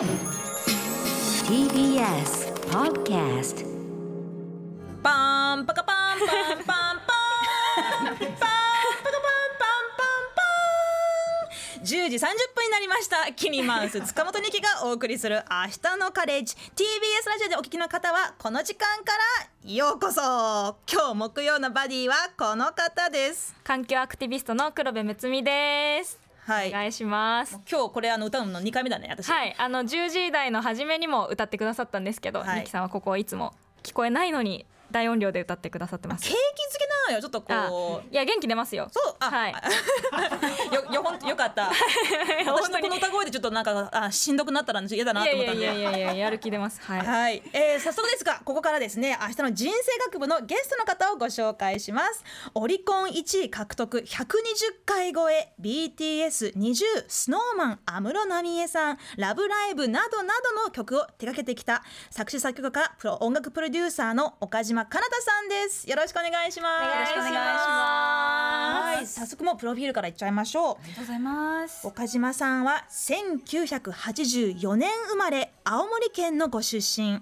TBS Podcast パンパカパンパンパンパンパンパカパンパンパンパン10時30分になりましたキニマウス塚本二希がお送りする明日のカレッジ TBS ラジオでお聞きの方はこの時間からようこそ今日木曜のバディはこの方です環境アクティビストの黒部睦美です。はい。お願いします。今日これあの歌うの2回目だね私。はい、あの10時台の初めにも歌ってくださったんですけど、はい。ニキさんはここいつも聞こえないのに大音量で歌ってくださってます景気。づけなのよちょっとあこういや元気出ますよ。そうあ、はい。よよほんよかった 私のこの歌声でちょっとなんかあしんどくなったら嫌だないと思ったんでやいやいやいやいややる気出ます。はい。はい、えー、早速ですがここからですね明日の人生学部のゲストの方をご紹介しますオリコン1位獲得120回超え BTS20 スノーマン安室奈美恵さんラブライブなどなどの曲を手掛けてきた作詞作曲家プロ音楽プロデューサーの岡島かなたさんです。よろしくお願いします。お願いします。はい早速もうプロフィールからいっちゃいましょう。ありがとうございます。岡島さんは1984年生まれ青森県のご出身。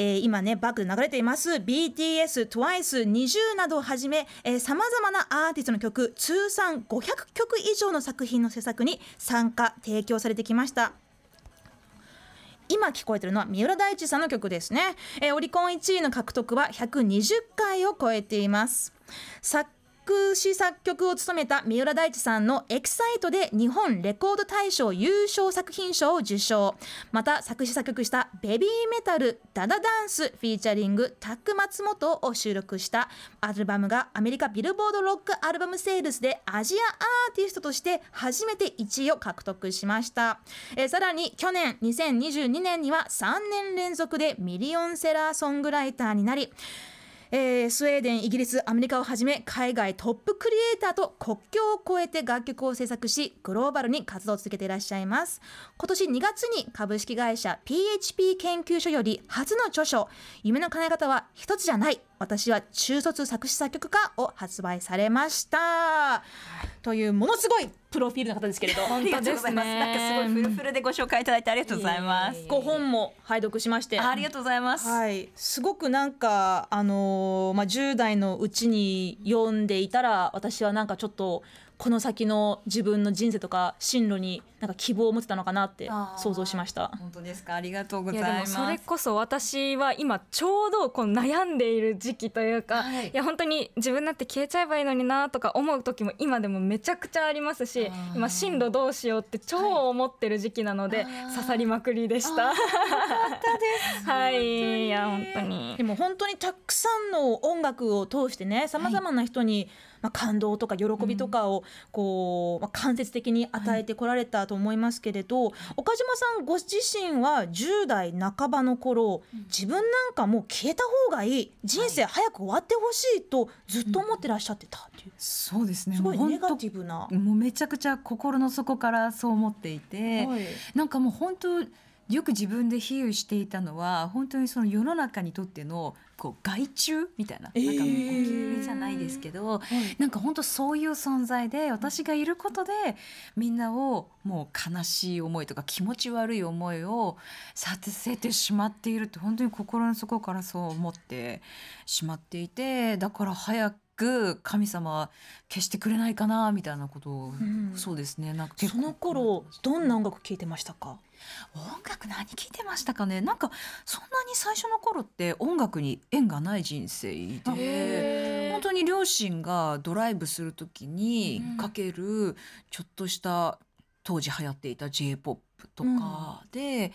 えー今ねバックで流れています。BTS、TWICE、NiziU などをはじめさまざまなアーティストの曲通算500曲以上の作品の制作に参加提供されてきました今聞こえてるのは三浦大知さんの曲ですね、えーオリコン1位の獲得は120回を超えています。作作詞作曲を務めた三浦大知さんの「エキサイト」で日本レコード大賞優勝作品賞を受賞。また作詞作曲した「ベビーメタルダダダンス」フィーチャリングタック松本を収録した。アルバムがアメリカビルボードロックアルバムセールスでアジアアーティストとして初めて1位を獲得しました、えさらに去年2022年には3年連続でミリオンセラーソングライターになりえースウェーデンイギリスアメリカをはじめ海外トップクリエイターと国境を越えて楽曲を制作しグローバルに活動を続けていらっしゃいます。今年2月に株式会社 PHP 研究所より初の著書「夢の叶え方は一つじゃない私は中卒作詞作曲家」を発売されましたというものすごいプロフィールの方ですけれど ありがとうございます。なんかすごいフルフルでご紹介いただいてありがとうございます。ご本も拝読しましてあありがとうございます。はい、すごくなんかあのーまあ10代のうちに読んでいたら私はなんかちょっとこの先の自分の人生とか進路になんか希望を持ってたのかなって想像しました。本当ですか？ありがとうございいやでもます。それこそ私は今ちょうどこう悩んでいる時期というか、はいい、や本当に自分だって消えちゃえばいいのになとか思う時も今でもめちゃくちゃありますし今進路どうしようって超思ってる時期なので、あー刺さりまくりでした。はいいや本当にでも本当にたくさんの音楽を通してねさまざまな人に、まあ、感動とか喜びとかをこう、まあ、間接的に与えてこられたと思いますけれど、岡島さんご自身は10代半ばの頃自分なんかもう消えた方がいい。人生早く終わってほしいとずっと思ってらっしゃってたっていう、そうですね。すごいネガティブな。もうめちゃくちゃ心の底からそう思っていて、はい。なんかもう本当よく自分で比喩していたのは本当にその世の中にとってのこう害虫みたいな,、えー。なんかゴキブリじゃないですけど、なんか本当そういう存在で私がいることでみんなをもう悲しい思いとか気持ち悪い思いをさせてしまっているって本当に心の底からそう思ってしまっていてだから早く神様は消してくれないかなみたいなことを、ん。そうですね。なんかその頃どんな音楽聴いてましたか？音楽何聴いてましたかね？なんかそんなに最初の頃って音楽に縁がない人生で本当に両親がドライブする時にかけるちょっとした当時流行っていた j p o p とかで、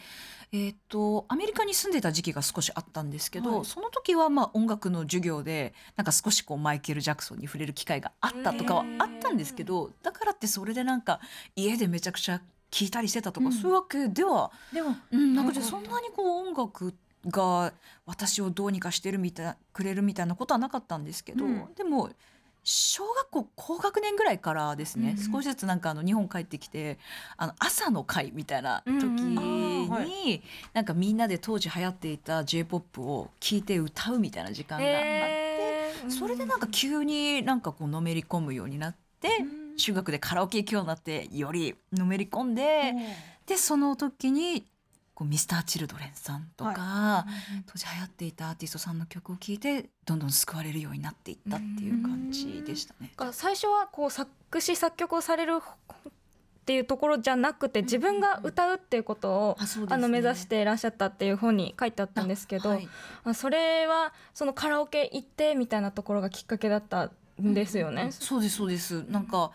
えー、とアメリカに住んでた時期が少しあったんですけど、はい。その時はまあ音楽の授業でなんか少しこうマイケル・ジャクソンに触れる機会があったとかはあったんですけどだからってそれでなんか家でめちゃくちゃ聴いたりしてたとか、うん。そういうわけではでもうん、なんかそんなにこう音楽が私をどうにかしてるみたいくれるみたいなことはなかったんですけど、うん。でも小学校高学年ぐらいからですね、うん少しずつなんかあの日本帰ってきてあの朝の会みたいな時うんうん。はになんかみんなで当時流行っていた j p o p を聴いて歌うみたいな時間があって、へー。それでなんか急になんかこうのめり込むようになって、中学でカラオケ行くようになってよりのめり込んで。でその時にこうミスターチルドレンさんとか、当時流行っていたアーティストさんの曲を聴いてどんどん救われるようになっていったっていう感じでしたね。が最初はこう作詞作曲をされるっていうところじゃなくて自分が歌うっていうことをうですね。あの目指していらっしゃったっていう本に書いてあったんですけど、はい。あそれはそのカラオケ行ってみたいなところがきっかけだったんですよね。そうですそうです。なんか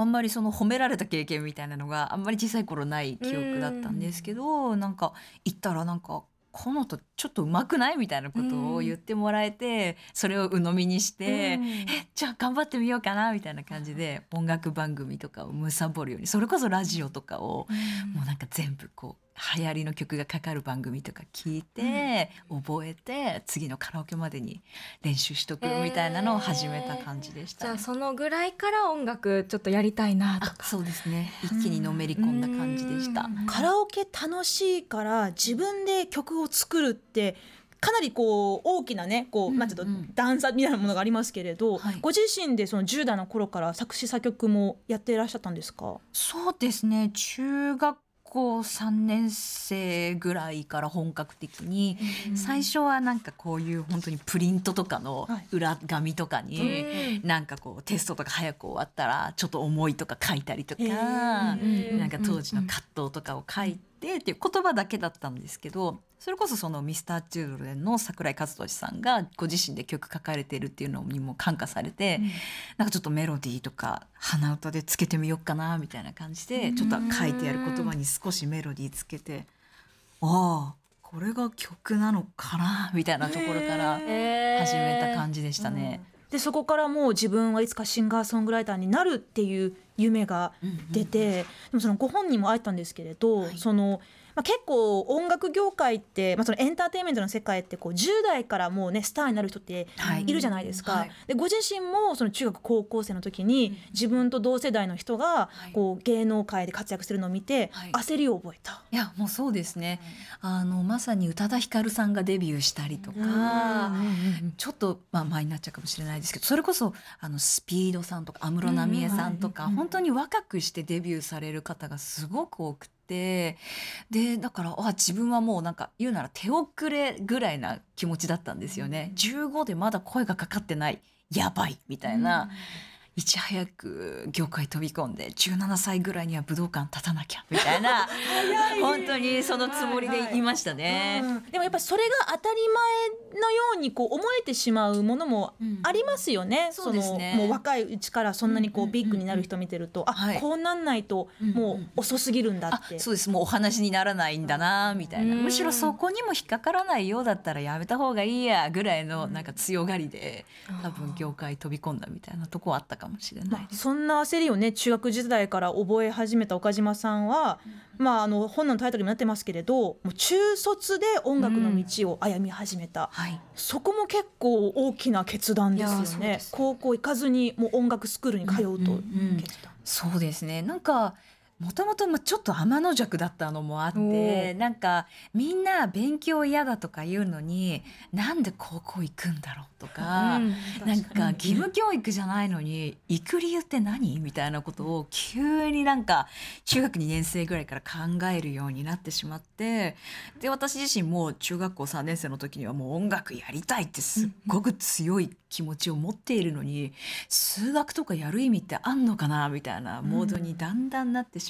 あんまりその褒められた経験みたいなのがあんまり小さい頃ない記憶だったんですけどなんか行ったらなんかこの音ちょっと上手くないみたいなことを言ってもらえてそれを鵜呑みにしてうん。えじゃあ頑張ってみようかなみたいな感じで音楽番組とかを貪るようにそれこそラジオとかをもうなんか全部こう流行りの曲がかかる番組とか聞いて、覚えて次のカラオケまでに練習しとくみたいなのを始めた感じでした。ね、じゃあそのぐらいから音楽ちょっとやりたいなとか。あそうですね。一気にのめり込んだ感じでした。うん。カラオケ楽しいから自分で曲を作るってかなりこう大きなねこう、うんまあ、ちょっとうん段差みたいなものがありますけれど、はい。ご自身でその10代の頃から作詞作曲もやっていらっしゃったんですか？そうですね。中学校3年生ぐらいから本格的に、最初はなんかこういう本当にプリントとかのはい。裏紙とかに、うん。なんかこうテストとか早く終わったらちょっと思いとか書いたりとか、へー。なんか当時の葛藤とかを書いてっていう言葉だけだったんですけどそれこそそのミスターチルドレンの桜井和寿さんがご自身で曲書かれてるっていうのにも感化されて、なんかちょっとメロディーとか鼻歌でつけてみようかなみたいな感じでちょっと書いてある言葉に少しメロディーつけてああこれが曲なのかなみたいなところから始めた感じでしたね。でそこからもう自分はいつかシンガーソングライターになるっていう夢が出て、でもそのご本人もあったんですけれど、はい。そのまあ、結構音楽業界って、まあ、そのエンターテインメントの世界ってこう10代からもうねスターになる人ってはい。いるじゃないですか。はい。でご自身もその中学高校生の時に自分と同世代の人がい。こう芸能界で活躍するのを見てはい。焦りを覚えた。いやもうそうですね、あのまさに宇多田ヒカルさんがデビューしたりとか、ちょっと、まあ、前になっちゃうかもしれないですけどそれこそあのスピードさんとか安室奈美恵さんとか、本当に若くしてデビューされる方がすごく多くてでだからあ自分はもうなんか言うなら手遅れぐらいな気持ちだったんですよね。15でまだ声がかかってないやばいみたいな。いち早く業界飛び込んで17歳ぐらいには武道館立たなきゃみたいな本当にそのつもりでいましたね。うん。でもやっぱりそれが当たり前のようにこう思えてしまうものもありますよね。そうですね。のもう若いうちからそんなにこうんうんうんうビッグになる人見てると、あ、はい。こうなんないとうんもう遅すぎるんだあって。そうです。もうお話にならないんだなみたいな。うん。むしろそこにも引っかからないようだったらやめた方がいいやぐらいのなんか強がりで多分業界飛び込んだみたいなとこはあったかもしれなまあ、いです。そんな焦りをね中学時代から覚え始めた岡島さんは、まあ、あの本のタイトルにもなってますけれどもう中卒で音楽の道を歩み始めた、はい。そこも結構大きな決断ですよね。そうです高校行かずにもう音楽スクールに通うとうんうんうん。決断。そうですね。なんかもともとちょっと天の弱だったのもあっおてーなんかみんな勉強嫌だとか言うのになんで高校行くんだろうとか、うんなんか義務教育じゃないのに行く理由って何みたいなことを急になんか中学2年生ぐらいから考えるようになってしまってで私自身も中学校3年生の時にはもう音楽やりたいってすっごく強い気持ちを持っているのに数学とかやる意味ってあんのかなみたいなモードにだんだんなってしまって。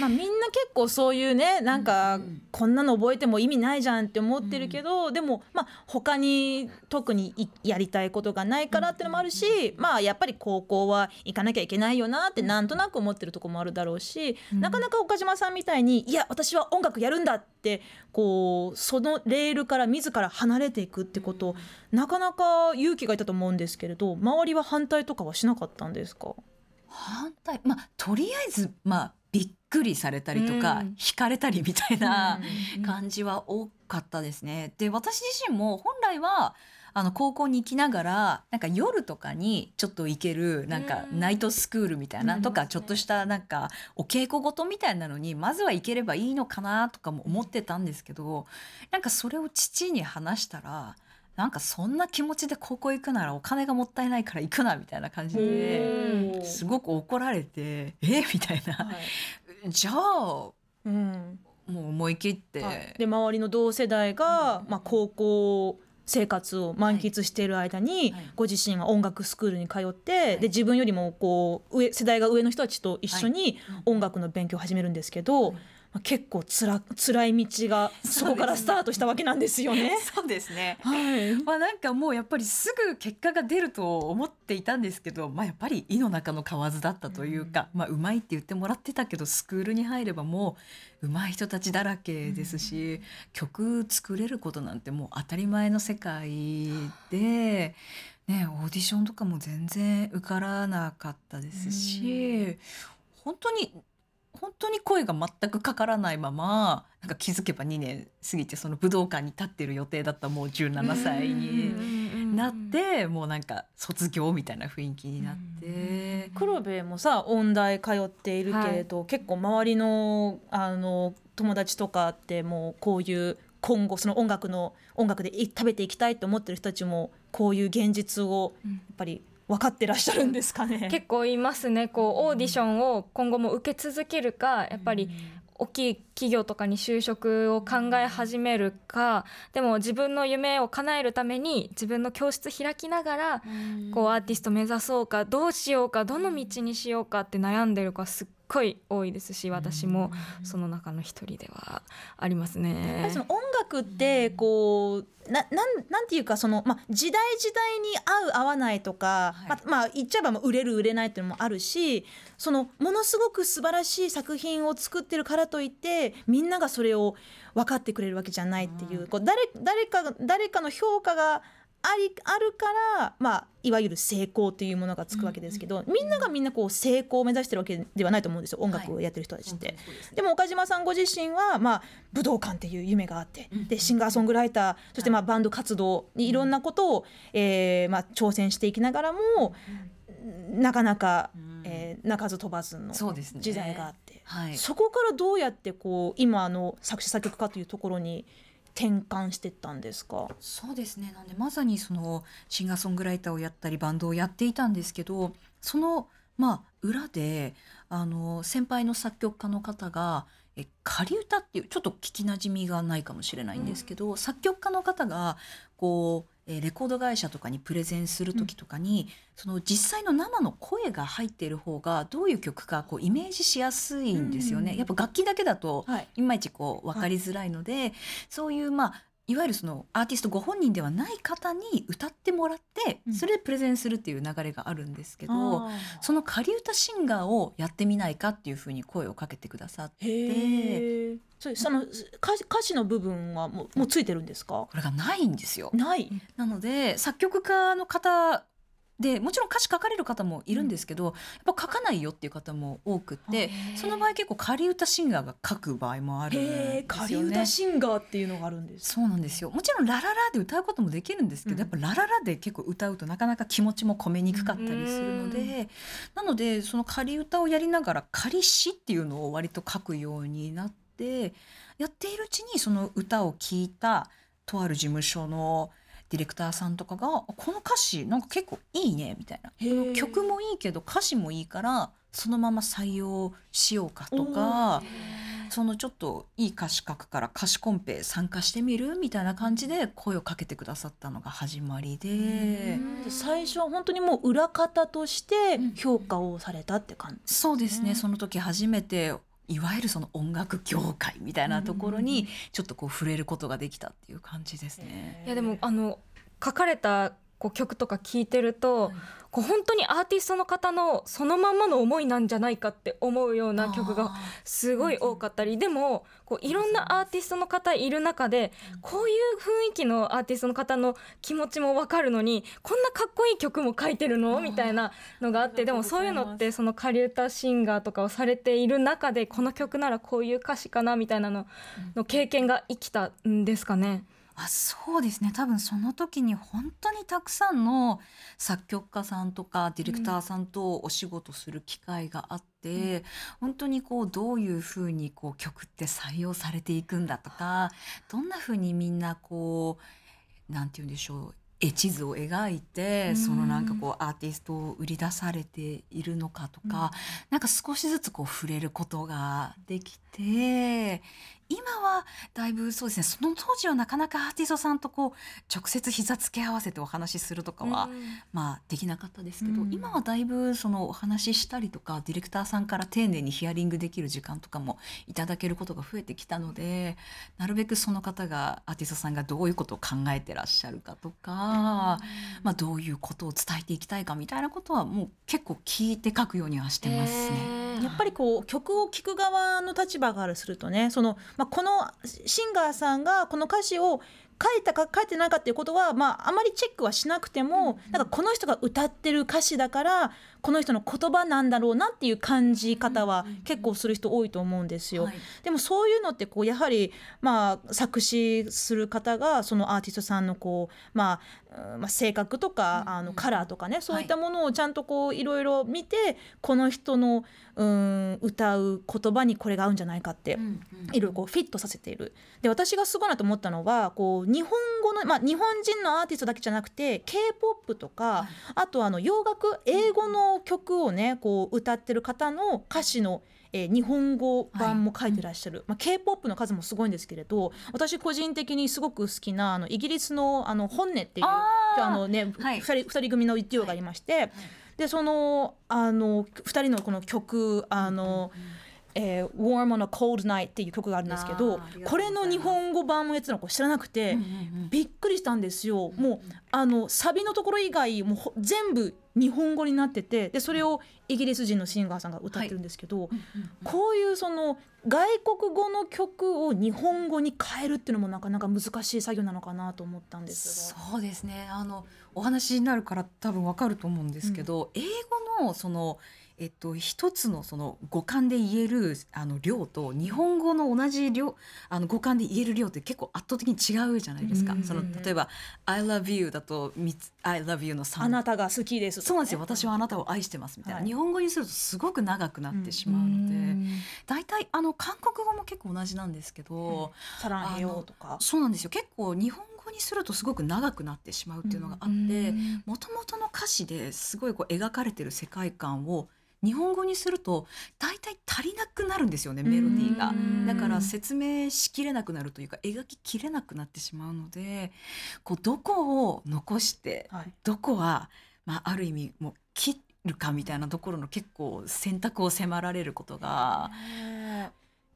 まあ、みんな結構そういうねなんかこんなの覚えても意味ないじゃんって思ってるけど、でもまあ他に特にいやりたいことがないからってのもあるし、まあやっぱり高校は行かなきゃいけないよなってなんとなく思ってるとこもあるだろうし、なかなか岡島さんみたいにいや私は音楽やるんだってこうそのレールから自ら離れていくってこと、なかなか勇気がいたと思うんですけれど周りは反対とかはしなかったんですか？反対。まあとりあえずまあびっくりされたりとか、うん。惹かれたりみたいなうん。感じは多かったですね。で私自身も本来はあの高校に行きながらなんか夜とかにちょっと行けるなんかうん。ナイトスクールみたいなとかちょっとしたなんかお稽古事みたいなのにまずは行ければいいのかなとかも思ってたんですけどなんかそれを父に話したらなんかそんな気持ちで高校行くならお金がもったいないから行くなみたいな感じですごく怒られてえ？みたいな。じゃあうん。もう思い切って、はい。で周りの同世代が、まあ、高校生活を満喫している間に、はい。ご自身は音楽スクールに通って、で自分よりもこう上世代が上の人たちと一緒に音楽の勉強を始めるんですけど、まあ、結構つら辛い道が そこからスタートしたわけなんですよね。そうですね。はいまあなんかもうやっぱりすぐ結果が出ると思っていたんですけど、まあやっぱり井の中の蛙だったというか、まあうまいって言ってもらってたけどスクールに入ればもう上手い人たちだらけですし、曲作れることなんてもう当たり前の世界で。ね、オーディションとかも全然受からなかったですし、本当に本当に声が全くかからないままなんか気づけば2年過ぎてその武道館に立ってる予定だったもう17歳になってもうなんか卒業みたいな雰囲気になって。黒部もさ音大通っているけれど、結構周りのあの友達とかってもうこういう今後その音楽の音楽でい食べていきたいと思ってる人たちもこういう現実をやっぱり分かってらっしゃるんですかね。結構いますね。こうオーディションを今後も受け続けるかやっぱり大きい企業とかに就職を考え始めるかでも自分の夢を叶えるために自分の教室開きながらこうアーティスト目指そうかどうしようかどの道にしようかって悩んでる子はすっごい多いですし私もその中の一人ではありますね。りそ。の音楽ってこうななんなんていうかその、まあ、時代時代に合う合わないとか、はい。まあまあ、言っちゃえばもう売れる売れないっていうのもあるしそのものすごく素晴らしい作品を作ってるからといってみんながそれを分かってくれるわけじゃないっていう,、こう誰誰かが誰かの評価がありあるから、まあ、いわゆる成功というものがつくわけですけど、みんながみんなこう成功を目指してるわけではないと思うんですよ音楽をやってる人たちって。でも岡島さんご自身は、まあ、武道館っていう夢があって、でシンガーソングライターそしてまあバンド活動にいろんなことを、えーまあ、挑戦していきながらも、なかなか、えー鳴かず飛ばずの時代があって、はい。そこからどうやってこう今の作詞作曲家というところに転換してったんですか？そうですね。なんでまさにそのシンガーソングライターをやったりバンドをやっていたんですけどそのまあ裏であの先輩の作曲家の方がえ仮歌っていうちょっと聞きなじみがないかもしれないんですけど、作曲家の方がこうえーレコード会社とかにプレゼンする時とかに、その実際の生の声が入っている方がどういう曲かこうイメージしやすいんですよね。うんやっぱ楽器だけだとはい。いまいちこう分かりづらいので、そういうまあいわゆるそのアーティストご本人ではない方に歌ってもらって、うん。それでプレゼンするっていう流れがあるんですけど、その仮歌シンガーをやってみないかっていうふうに声をかけてくださってそれその歌詞歌詞の部分はもうもうついてるんですか？これがないんですよ。ない。なので作曲家の方でもちろん歌詞書かれる方もいるんですけど、やっぱ書かないよっていう方も多くってその場合結構仮歌シンガーが書く場合もあるんです仮よね。歌シンガーっていうのがあるんですそうなんですよ。もちろん「ラララ」で歌うこともできるんですけど、うん。やっぱ「ラララ」で結構歌うとなかなか気持ちも込めにくかったりするのでなのでその仮歌をやりながら仮詩っていうのを割と書くようになってやっているうちにその歌を聴いたとある事務所のディレクターさんとかが「この歌詞なんか結構いいね」みたいな。曲もいいけど歌詞もいいからそのまま採用しようかとか。そのちょっといい歌詞書くから歌詞コンペ参加してみる？みたいな感じで声をかけてくださったのが始まりで、最初は本当にもう裏方として評価をされたって感じ、そうですね、うん。その時初めていわゆるその音楽業界みたいなところにちょっとこう触れることができたっていう感じですね。いやでもあの書かれたこう曲とか聞いてると、こう本当にアーティストの方のそのまんまの思いなんじゃないかって思うような曲がすごい多かったりでもこういろんなアーティストの方いる中でこういう雰囲気のアーティストの方の気持ちも分かるのにこんなかっこいい曲も書いてるの？みたいなのがあってでもそういうのってその仮歌シンガーとかをされている中でこの曲ならこういう歌詞かなみたいなのの経験が生きたんですかね？あそうですね。多分その時に本当にたくさんの作曲家さんとかディレクターさんとお仕事する機会があって、本当にこうどういうふうにこう曲って採用されていくんだとかどんなふうにみんなこうなんて言うんでしょう絵地図を描いて、うん。そのなんかこうアーティストを売り出されているのかとか、なんか少しずつこう触れることができて今はだいぶそうですねその当時はなかなかアーティストさんとこう直接膝つけ合わせてお話しするとかは、まあできなかったですけど、うん。今はだいぶそのお話ししたりとかディレクターさんから丁寧にヒアリングできる時間とかもいただけることが増えてきたのでなるべくその方がアーティストさんがどういうことを考えてらっしゃるかとか、まあ、どういうことを伝えていきたいかみたいなことはもう結構聞いて書くようにはしてますね。やっぱりこう曲を聴く側の立場からするとねその、まあ、このシンガーさんがこの歌詞を書いたか書いてないかっていうことは、まあ、あまりチェックはしなくても、なんかこの人が歌ってる歌詞だからこの人の言葉なんだろうなっていう感じ方は結構する人多いと思うんですよ。はい。でもそういうのってこうやはり、まあ、作詞する方がそのアーティストさんのこう、まあうんまあ、性格とか、あのカラーとかねそういったものをちゃんとこういろいろ見てこの人のうん歌う言葉にこれが合うんじゃないかって。いろいろこうフィットさせている。で私がすごいなと思ったのはこう日本語の、まあ、日本人のアーティストだけじゃなくて k p o p とか、はい。あとあの洋楽英語の曲をねこう歌ってる方の歌詞の、えー日本語版も書いてらっしゃる、まあ、k p o p の数もすごいんですけれど私個人的にすごく好きなあのイギリスのあの本音っていうあの、ねはい。二人二人組のデュオがありまして、でそのあの2人のこの曲あの、えー Warm on a Cold Night っていう曲があるんですけどこれの日本語版もやつの子知らなくて、びっくりしたんですよ。もうあのサビのところ以外もうほ全部日本語になっててでそれをイギリス人のシンガーさんが歌ってるんですけど、こういうその外国語の曲を日本語に変えるっていうのもなかなか難しい作業なのかなと思ったんですが。そうですね。あのお話になるから多分わかると思うんですけど、英語のそのえっと、一つのその語感で言えるあの量と日本語の同じ量あの語感で言える量って結構圧倒的に違うじゃないですか。うんその例えば「I love you」だと「三つ I love you」の3あなたが好きですね、そうなんですよ。私はあなたを愛してますみたいな、はい。日本語にするとすごく長くなってしまうので、大体あの韓国語も結構同じなんですけど、サランヘヨとか。そうなんですよ。結構日本語にするとすごく長くなってしまうっていうのがあってもともとの歌詞ですごいこう描かれてる世界観を日本語にすると大体足りなくなるんですよねメロディーが。だから説明しきれなくなるというか描ききれなくなってしまうのでこうどこを残してはい。どこは、まあ、ある意味もう切るかみたいなところの結構選択を迫られることが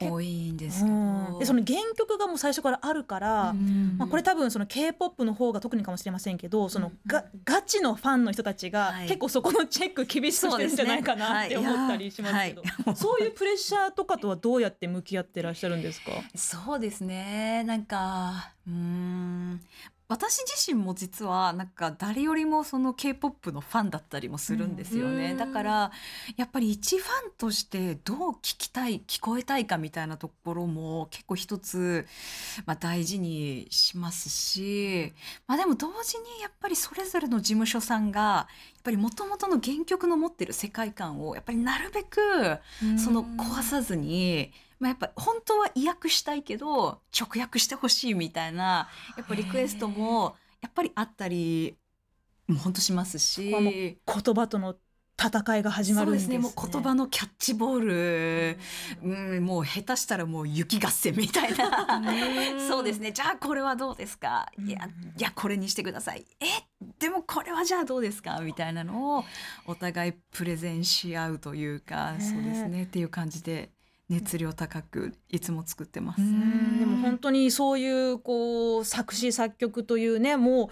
多いんですけど。うん。でその原曲がもう最初からあるから、まあ、これ多分その k p o p の方が特にかもしれませんけどそのがガチのファンの人たちがはい。結構そこのチェック厳しくしてるんじゃないかなって思ったりしますけど、はい。そういうプレッシャーとかとはどうやって向き合ってらっしゃるんですか？そうですね。なんかうーん私自身も実はなんか誰よりもその k p o p のファンだったりもするんですよね、うんだからやっぱり一ファンとしてどう聞きたい聞こえたいかみたいなところも結構一つ、まあ、大事にしますし、まあ、でも同時にやっぱりそれぞれの事務所さんがやっぱりもともとの原曲の持ってる世界観をやっぱりなるべくその壊さずに、まあ、やっぱ本当は意訳したいけど直訳してほしいみたいなやっぱリクエストもやっぱりあったりもう本当しますし。言葉との戦いが始まるんですね。そうですね。もう言葉のキャッチボール、うん、もう下手したらもう雪合戦みたいな。そうですね。じゃあこれはどうですか？いやいやこれにしてください。え？でもこれはじゃあどうですか？みたいなのをお互いプレゼンし合うというかねそうですね。っていう感じで熱量高くいつも作ってます。うんでも本当にそういうこう作詞作曲というねもう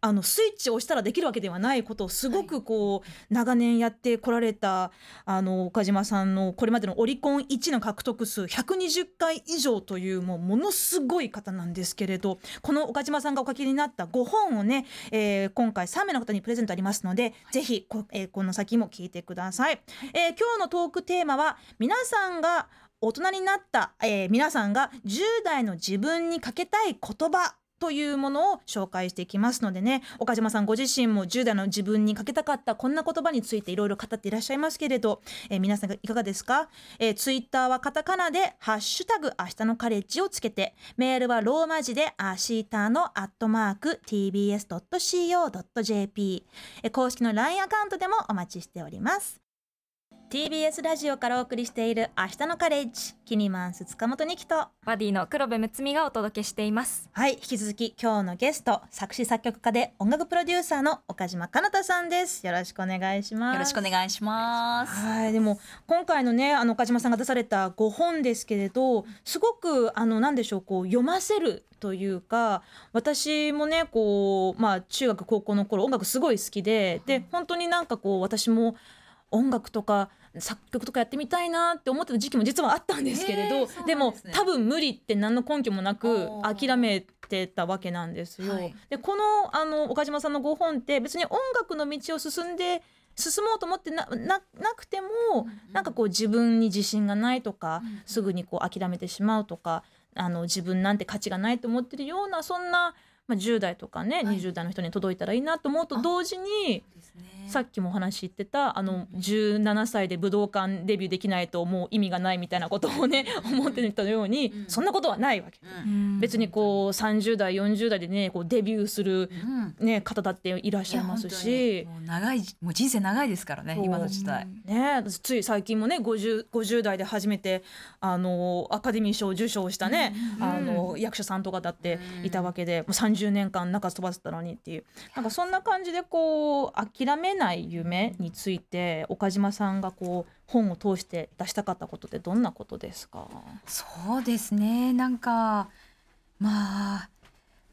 あのスイッチを押したらできるわけではないことをすごくこう長年やってこられたあの岡島さんのこれまでのオリコン1の獲得数120回以上というもうものすごい方なんですけれどこの岡島さんがお書きになった5本をね、えー今回3名の方にプレゼントありますので、ぜひこ,、えーこの先も聞いてください。えー今日のトークテーマは皆さんが大人になった、えー皆さんが10代の自分にかけたい言葉というものを紹介していきますのでね岡島さんご自身も10代の自分にかけたかったこんな言葉についていろいろ語っていらっしゃいますけれど、えー皆さんいかがですか、えー、ツイッターはカタカナで「ハッシュタグ明日のカレッジ」をつけてメールはローマ字で「アシーターのアットマーク TBS.CO.JP」公式の LINE アカウントでもお待ちしております。TBS ラジオからお送りしている明日のカレッジキニマンス塚本二希とバディの黒部睦美がお届けしています。はい引き続き今日のゲスト作詞作曲家で音楽プロデューサーの岡島かなたさんです。よろしくお願いします。よろしくお願いします。はいでも今回のねあの岡島さんが出された5本ですけれどすごくあのなんでしょうこう読ませるというか私もねこうまあ中学高校の頃音楽すごい好きでで本当になんかこう私も音楽とか作曲とかやってみたいなって思ってた時期も実はあったんですけれど、へーでもですね。多分無理って何の根拠もなく諦めてたわけなんですよ。はい。でこのあの岡島さんの5本って別に音楽の道を進んで進もうと思ってなななくても、なんかこう自分に自信がないとか、すぐにこう諦めてしまうとかあの自分なんて価値がないと思ってるようなそんな、まあ、10代とかね、はい。20代の人に届いたらいいなと思うと同時にね。さっきもお話言ってたあの17歳で武道館デビューできないともう意味がないみたいなことをね思ってたように、うんそんなことはないわけ。うん。別にこう30代40代でねこうデビューする、うんね、方だっていらっしゃいますいしもう長いもう人生長いですからね今の時代。ね、つい最近もね 50, 50代で初めてあのアカデミー賞を受賞したね、あの役者さんとかだっていたわけで、もう30年間中飛ばせたのにっていう。なんかそんな感じでこう諦めない夢について岡島さんがこう本を通して出したかったことってどんなことですか？そうですね。なんかまあ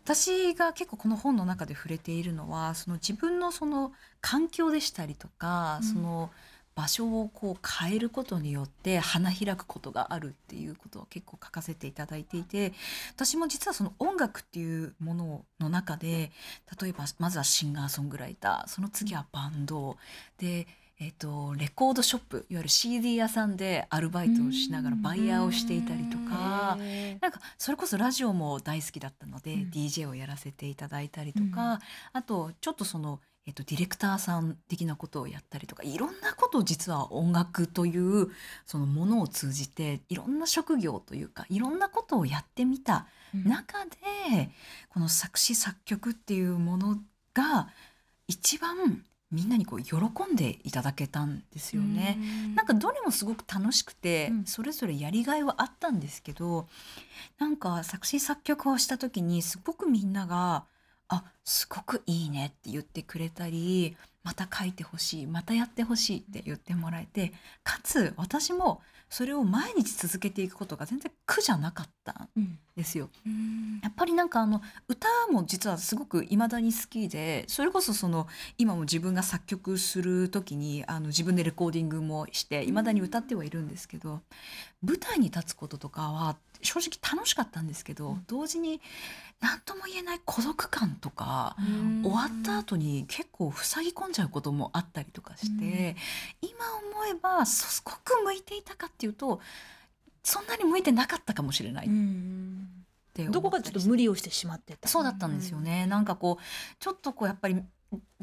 私が結構この本の中で触れているのはその自分のその環境でしたりとか、その場所をこう変えることによって花開くことがあるっていうことを結構書かせていただいていて私も実はその音楽っていうものの中で例えばまずはシンガーソングライターその次はバンドで、えっとレコードショップいわゆる CD 屋さんでアルバイトをしながらバイヤーをしていたりとか。なんかそれこそラジオも大好きだったので、うん。DJ をやらせていただいたりとか、あとちょっとその、えっと、ディレクターさん的なことをやったりとかいろんなことを実は音楽というそのものを通じていろんな職業というかいろんなことをやってみた中で、この作詞作曲っていうものが一番みんなにこう喜んでいただけたんですよね。なんかどれもすごく楽しくて、うん。それぞれやりがいはあったんですけどなんか作詞作曲をした時にすごくみんなが「あすごくいいね」って言ってくれたり「また書いてほしいまたやってほしい」って言ってもらえてかつ私もそれを毎日続けていくことが全然苦じゃなかったんうんですよ。うんやっぱりなんかあの歌も実はすごく未だに好きでそれこそその今も自分が作曲する時にあの自分でレコーディングもして未だに歌ってはいるんですけど舞台に立つこととかは正直楽しかったんですけど同時に何とも言えない孤独感とか終わった後に結構塞ぎ込んじゃうこともあったりとかして、今思えばすごく向いていたかっていうとそんなに向いてなかったかもしれない。どこかちょっと無理をしてしまってた。そうだったんですよね、なんかこうちょっとこうやっぱり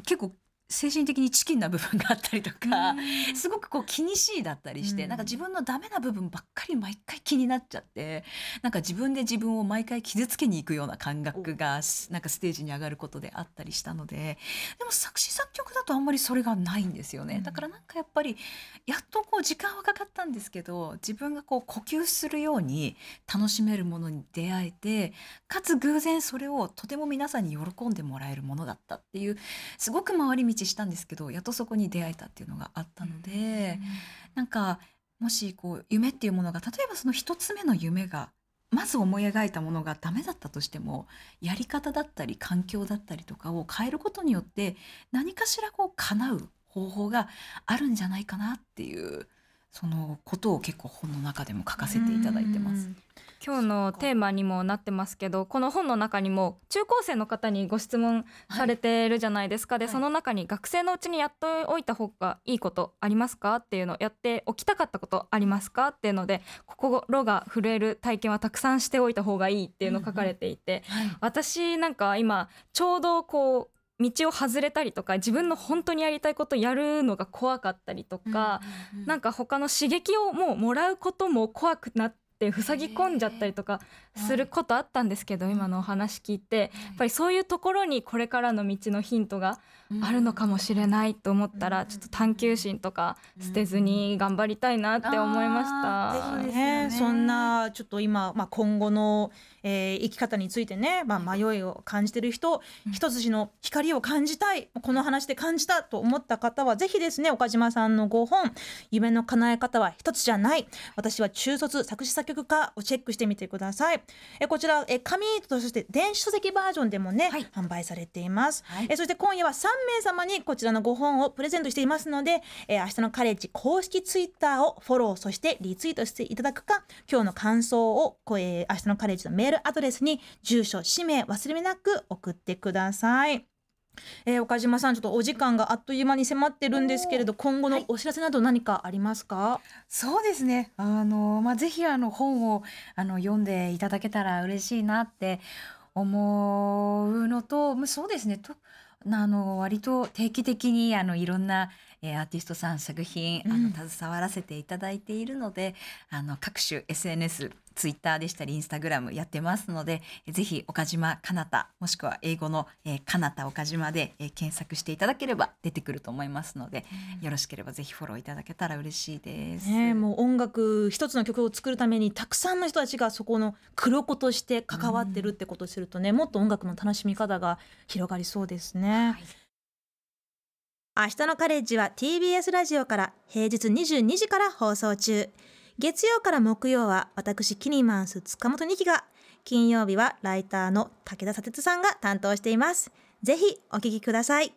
結構精神的にチキンな部分があったりとか、すごくこう気にしいだったりして、うん。なんか自分のダメな部分ばっかり毎回気になっちゃってなんか自分で自分を毎回傷つけに行くような感覚がすなんかステージに上がることであったりしたのででも作詞作曲だとあんまりそれがないんですよね、うん。だからなんかやっぱりやっとこう時間はかかったんですけど自分がこう呼吸するように楽しめるものに出会えてかつ偶然それをとても皆さんに喜んでもらえるものだったっていうすごく回り道したんですけどやっとそこに出会えたっていうのがあったので、なんかもしこう夢っていうものが例えばその一つ目の夢がまず思い描いたものがダメだったとしてもやり方だったり環境だったりとかを変えることによって何かしらこう叶う方法があるんじゃないかなっていうそのことを結構本の中でも書かせていただいてます。今日のテーマにもなってますけどこの本の中にも中高生の方にご質問されてるじゃないですか、ではい。その中に学生のうちにやっておいた方がいいことありますかっていうのやっておきたかったことありますかっていうので心が震える体験はたくさんしておいた方がいいっていうの書かれてい。て、私なんか今ちょうどこう道を外れたりとか自分の本当にやりたいことやるのが怖かったりとか、なんか他の刺激をもうもらうことも怖くなっって塞ぎ込んじゃったりとかすることあったんですけど今のお話聞いてやっぱりそういうところにこれからの道のヒントがあるのかもしれないと思ったらちょっと探求心とか捨てずに頑張りたいなって思いました。ね、そんなちょっと今、まあ、今後の、えー生き方についてね、まあ、迷いを感じてる人、一筋の光を感じたいこの話で感じたと思った方はぜひですね岡島さんのご本「夢の叶え方は一つじゃない私は中卒作詞作曲家」をチェックしてみてください。えこちらえ紙とそして電子書籍バージョンでもね、はい販売されています。はいえそして今夜は3名様にこちらのご本をプレゼントしていますので、えー明日のカレッジ公式ツイッターをフォローそしてリツイートしていただくか今日の感想をこえー明日のカレッジのメールアドレスに住所氏名忘れなく送ってください。えー岡島さんちょっとお時間があっという間に迫ってるんですけれど今後のお知らせなど何かありますか、そうですね。あのまあぜひあの本をあの読んでいただけたら嬉しいなって思うのと、まあそうですね。とあの割と定期的にあのいろんな、えーアーティストさん作品あうんの携わらせていただいているので、あの各種 SNS ツイッターでしたりインスタグラムやってますのでえぜひ岡島かなたもしくは英語の、えー、かなた岡島で、えー検索していただければ出てくると思いますので、よろしければぜひフォローいただけたら嬉しいです。ね、もう音楽一つの曲を作るためにたくさんの人たちがそこの黒子として関わってるってことをするとね、もっと音楽の楽しみ方が広がりそうですね。明日のカレッジは TBS ラジオから平日22時から放送中。月曜から木曜は私キニマンス塚本二希が、金曜日はライターの武田砂鉄さんが担当しています。ぜひお聞きください。